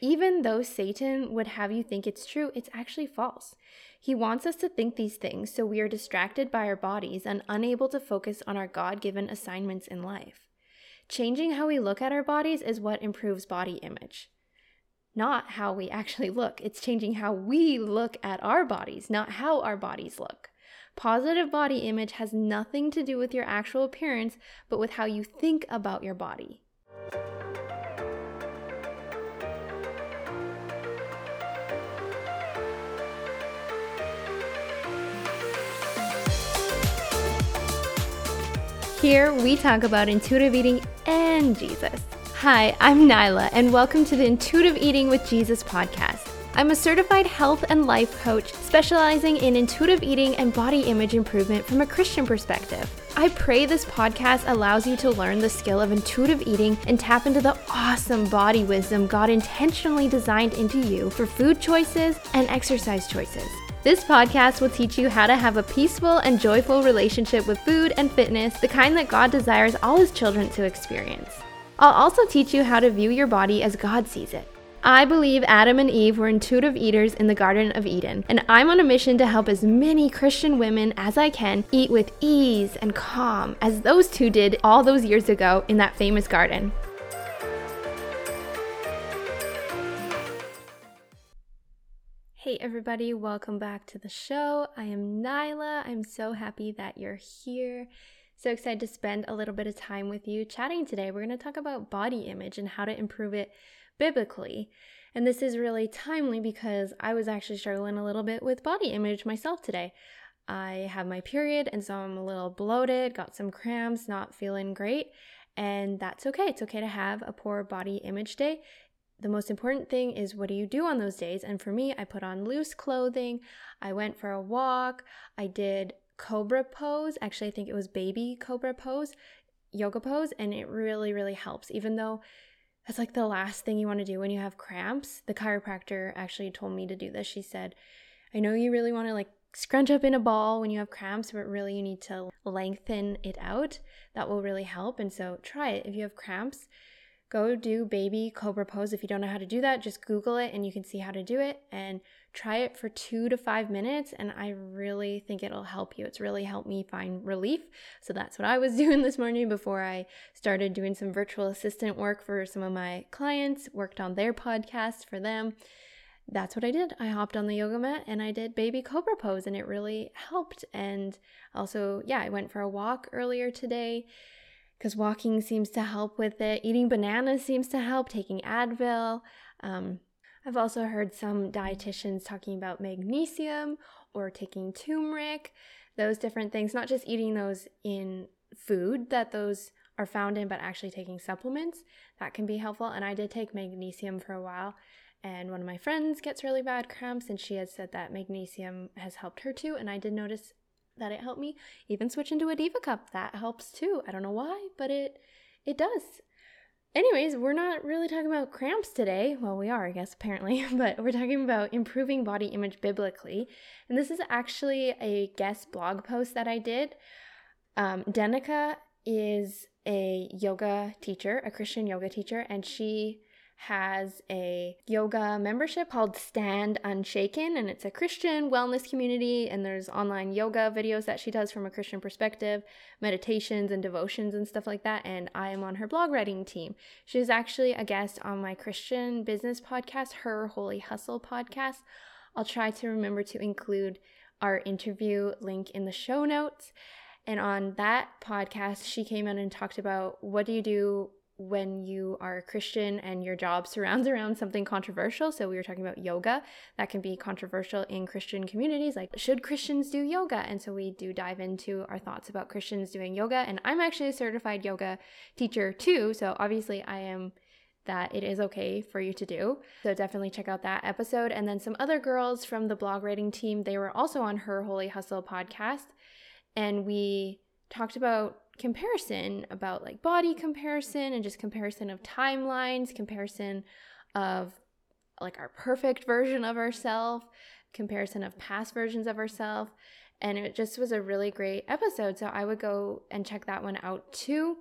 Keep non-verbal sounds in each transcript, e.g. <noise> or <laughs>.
Even though Satan would have you think it's true, it's actually false. He wants us to think these things so we are distracted by our bodies and unable to focus on our God given assignments in life. Changing how we look at our bodies is what improves body image. Not how we actually look. It's changing how we look at our bodies, not how our bodies look. Positive body image has nothing to do with your actual appearance, but with how you think about your body. Here we talk about intuitive eating and Jesus. Hi, I'm Nyla, and welcome to the Intuitive Eating with Jesus podcast. I'm a certified health and life coach specializing in intuitive eating and body image improvement from a Christian perspective. I pray this podcast allows you to learn the skill of intuitive eating and tap into the awesome body wisdom God intentionally designed into you for food choices and exercise choices. This podcast will teach you how to have a peaceful and joyful relationship with food and fitness, the kind that God desires all His children to experience. I'll also teach you how to view your body as God sees it. I believe Adam and Eve were intuitive eaters in the Garden of Eden, and I'm on a mission to help as many Christian women as I can eat with ease and calm as those two did all those years ago in that famous garden. Hey, everybody, welcome back to the show. I am Nyla. I'm so happy that you're here. So excited to spend a little bit of time with you chatting today. We're going to talk about body image and how to improve it biblically. And this is really timely because I was actually struggling a little bit with body image myself today. I have my period, and so I'm a little bloated, got some cramps, not feeling great. And that's okay. It's okay to have a poor body image day the most important thing is what do you do on those days? And for me, I put on loose clothing. I went for a walk. I did cobra pose. Actually, I think it was baby cobra pose, yoga pose, and it really, really helps. Even though that's like the last thing you want to do when you have cramps. The chiropractor actually told me to do this. She said, I know you really want to like scrunch up in a ball when you have cramps, but really you need to lengthen it out. That will really help. And so try it. If you have cramps, go do baby cobra pose. If you don't know how to do that, just Google it and you can see how to do it and try it for two to five minutes. And I really think it'll help you. It's really helped me find relief. So that's what I was <laughs> doing this morning before I started doing some virtual assistant work for some of my clients, worked on their podcast for them. That's what I did. I hopped on the yoga mat and I did baby cobra pose and it really helped. And also, yeah, I went for a walk earlier today because walking seems to help with it. Eating bananas seems to help, taking Advil. Um, I've also heard some dietitians talking about magnesium or taking turmeric, those different things, not just eating those in food that those are found in, but actually taking supplements. That can be helpful. And I did take magnesium for a while. And one of my friends gets really bad cramps, and she has said that magnesium has helped her too. And I did notice that it helped me even switch into a diva cup. That helps too. I don't know why but it it does. Anyways we're not really talking about cramps today. Well we are i guess apparently <laughs> but we're talking about improving body image biblically. And this is actually a guest blog post that i did. Um, Denika is a yoga teacher a christian yoga teacher and she has a yoga membership called Stand Unshaken, and it's a Christian wellness community. And there's online yoga videos that she does from a Christian perspective, meditations and devotions and stuff like that. And I am on her blog writing team. She's actually a guest on my Christian business podcast, her Holy Hustle podcast. I'll try to remember to include our interview link in the show notes. And on that podcast, she came in and talked about what do you do when you are a Christian and your job surrounds around something controversial. So, we were talking about yoga that can be controversial in Christian communities. Like, should Christians do yoga? And so, we do dive into our thoughts about Christians doing yoga. And I'm actually a certified yoga teacher too. So, obviously, I am that it is okay for you to do. So definitely check out that episode. And then some other girls from the blog writing team, they were also on her Holy Hustle podcast. And we talked about comparison about like body comparison and just comparison of timelines, comparison of like our perfect version of ourselves, comparison of past versions of ourselves. And it just was a really great episode. So I would go and check that one out too.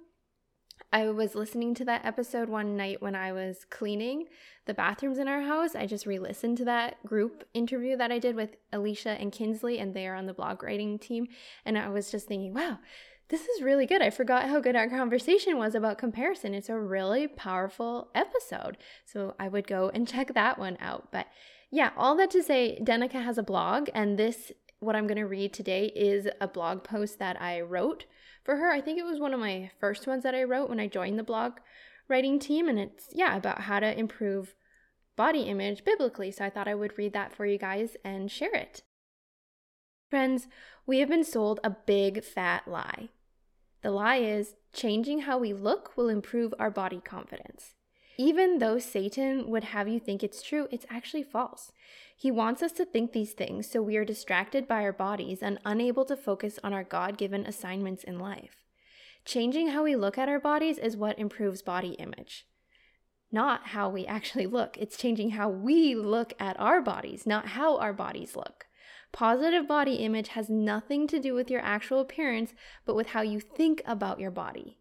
I was listening to that episode one night when I was cleaning the bathrooms in our house. I just re listened to that group interview that I did with Alicia and Kinsley, and they are on the blog writing team. And I was just thinking, wow, this is really good. I forgot how good our conversation was about comparison. It's a really powerful episode. So I would go and check that one out. But yeah, all that to say, Denika has a blog, and this, what I'm going to read today, is a blog post that I wrote for her. I think it was one of my first ones that I wrote when I joined the blog writing team. And it's, yeah, about how to improve body image biblically. So I thought I would read that for you guys and share it. Friends, we have been sold a big fat lie. The lie is changing how we look will improve our body confidence. Even though Satan would have you think it's true, it's actually false. He wants us to think these things so we are distracted by our bodies and unable to focus on our God given assignments in life. Changing how we look at our bodies is what improves body image. Not how we <laughs> actually look. It's changing how we look at our bodies, not how our bodies look. Positive body image has nothing to do with your actual appearance, but with how you think about your body.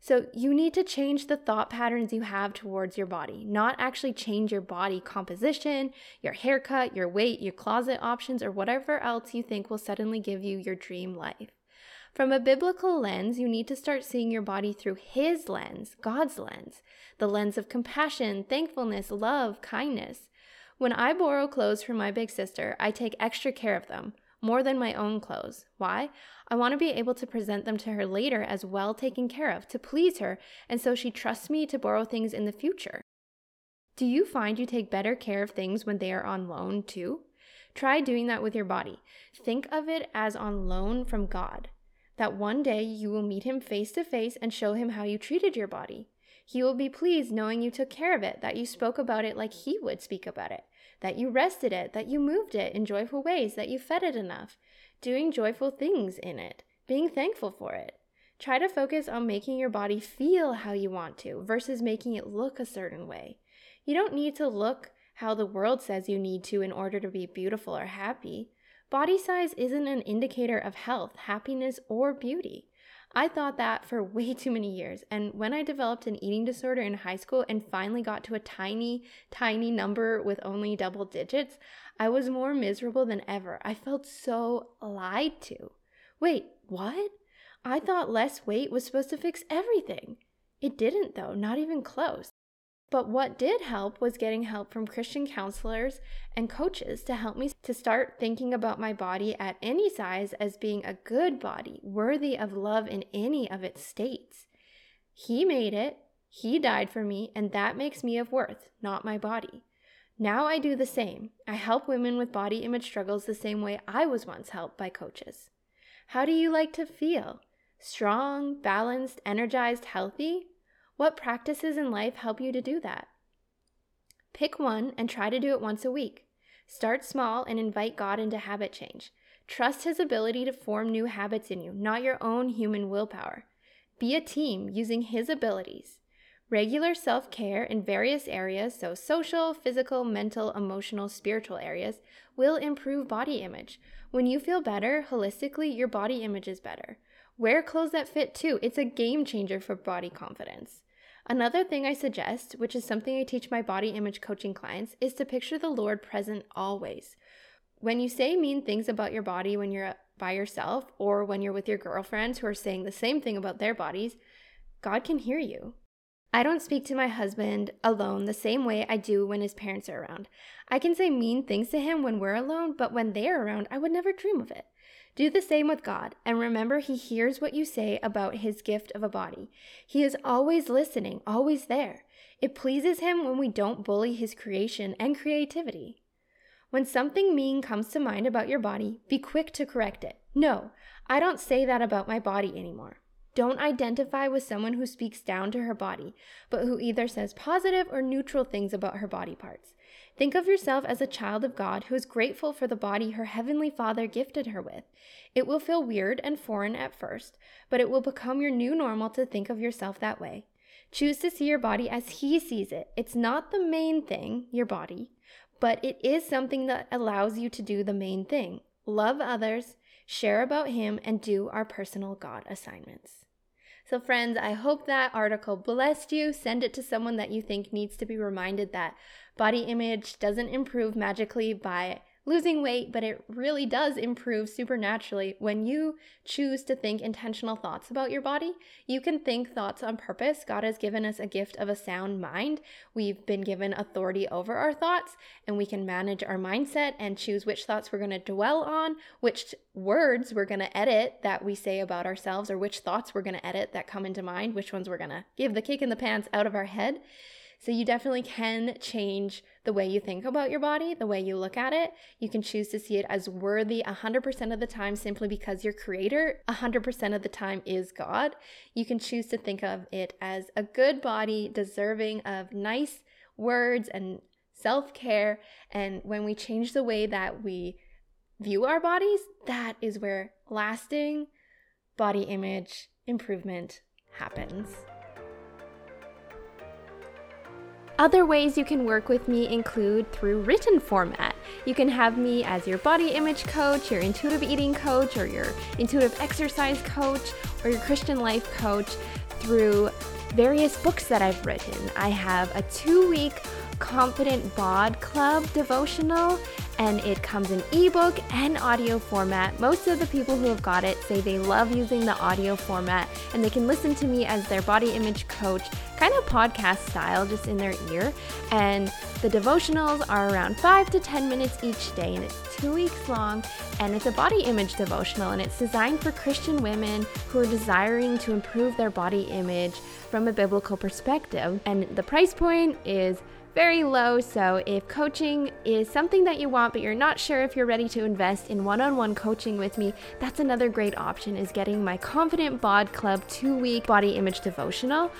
So you need to change the thought patterns you have towards your body, not actually change your body composition, your haircut, your weight, your closet options, or whatever else you think will suddenly give you your dream life. From a biblical lens, you need to start seeing your body through His lens, God's lens, the lens of compassion, thankfulness, love, kindness. When I borrow clothes from my big sister, I take extra care of them more than my own clothes. Why? I want to be able to present them to her later as well taken care of to please her, and so she trusts me to borrow things in the future. Do you find you take better care of things when they are on loan too? Try doing that with your body. Think of it as on loan from God. That one day you will meet him face to face and show him how you treated your body. He will be pleased knowing you took care of it, that you spoke about it like he would speak about it that you rested it, that you moved it in joyful ways, that you fed it enough, doing joyful things in it, being thankful for it. Try to focus on making your body feel how you want to versus making it look a certain way. You don't need to look how the world says you need to in order to be beautiful or happy. Body size isn't an indicator of health, happiness, or beauty. I thought that for <laughs> way too many years. And when I developed an eating disorder in high school and finally got to a tiny, tiny number with only double digits, I was more miserable than ever. I felt so lied to. Wait, what? I thought less weight was supposed to fix everything. It didn't, though, not even close. But what did help was getting help from Christian counselors and coaches to help me to start thinking about my body at any size as being a good body, worthy of love in any of its states. He made it, He died for me, and that makes me of worth, not my body. Now I do the same. I help women with body image struggles the same way I was once helped by coaches. How do you like to feel? Strong, balanced, energized, healthy? What practices in life help you to do that? Pick one and try to do it once a week. Start small and invite God into habit change. Trust His ability to form new habits in you, not your own human willpower. Be a team using His abilities. Regular self care in various areas, so social, physical, mental, emotional, spiritual areas, will improve body image. When you feel better, holistically, your body image is better. Wear clothes that fit too. It's a game changer for body confidence. Another thing I suggest, which is something I teach my body image coaching clients, is to picture the Lord present always. When you say mean things about your body when you're by yourself or when you're with your girlfriends who are saying the same thing about their bodies, God can hear you. I don't speak to my husband alone the same way I do when his parents are around. I can say mean things to him when we're alone, but when they're around, I would never dream of it. Do the same with God, and remember, He hears what you say about His gift of a body. He is always listening, always there. It pleases Him when we don't bully His creation and creativity. When something mean comes to mind about your body, be quick to correct it. No, I don't say that about my body anymore. Don't identify with someone who speaks down to her body, but who either says positive or neutral things about her body parts. Think of yourself as a child of God who is grateful for the body her Heavenly Father gifted her with. It will feel weird and foreign at first, but it will become your new normal to think of yourself that way. Choose to see your body as He sees it. It's not the main thing, your body, but it is something that allows you to do the main thing love others, share about Him, and do our personal God assignments. So, friends, I hope that article blessed you. Send it to someone that you think needs to be reminded that body image doesn't improve magically by losing weight, but it really does improve supernaturally when you choose to think intentional thoughts about your body. You can think thoughts on purpose. God has given us a gift of a sound mind. We've been given authority over our thoughts, and we can manage our mindset and choose which thoughts we're going to dwell on, which words we're going to edit that we say about ourselves, or which thoughts we're going to edit that come into mind, which ones we're going to give the kick in the pants out of our head. So you definitely can change the way you think about your body, the way you look at it. You can choose to see it as worthy 100% of the time simply because your creator 100% of the time is God. You can choose to think of it as a good body deserving of nice words and self care. And when we change the way that we view our bodies, that is where lasting body image improvement happens. Other ways you can work with me include through written format. You can have me as your body image coach, your intuitive eating coach, or your intuitive exercise coach, or your Christian life coach through various books that I've written. I have a two week Confident Bod Club devotional, and it comes in ebook and audio format. Most of the people who have got it say they love using the audio format and they can listen to me as their body image coach, kind of podcast style, just in their ear. And the devotionals are around five to 10 minutes each day, and it's two weeks long. And it's a body image devotional, and it's designed for Christian women who are desiring to improve their body image from a biblical perspective. And the price point is very low. So, if coaching is something that you want, but you're not sure if you're ready to invest in one on one coaching with me, that's another great option is getting my Confident Bod Club two week body image devotional.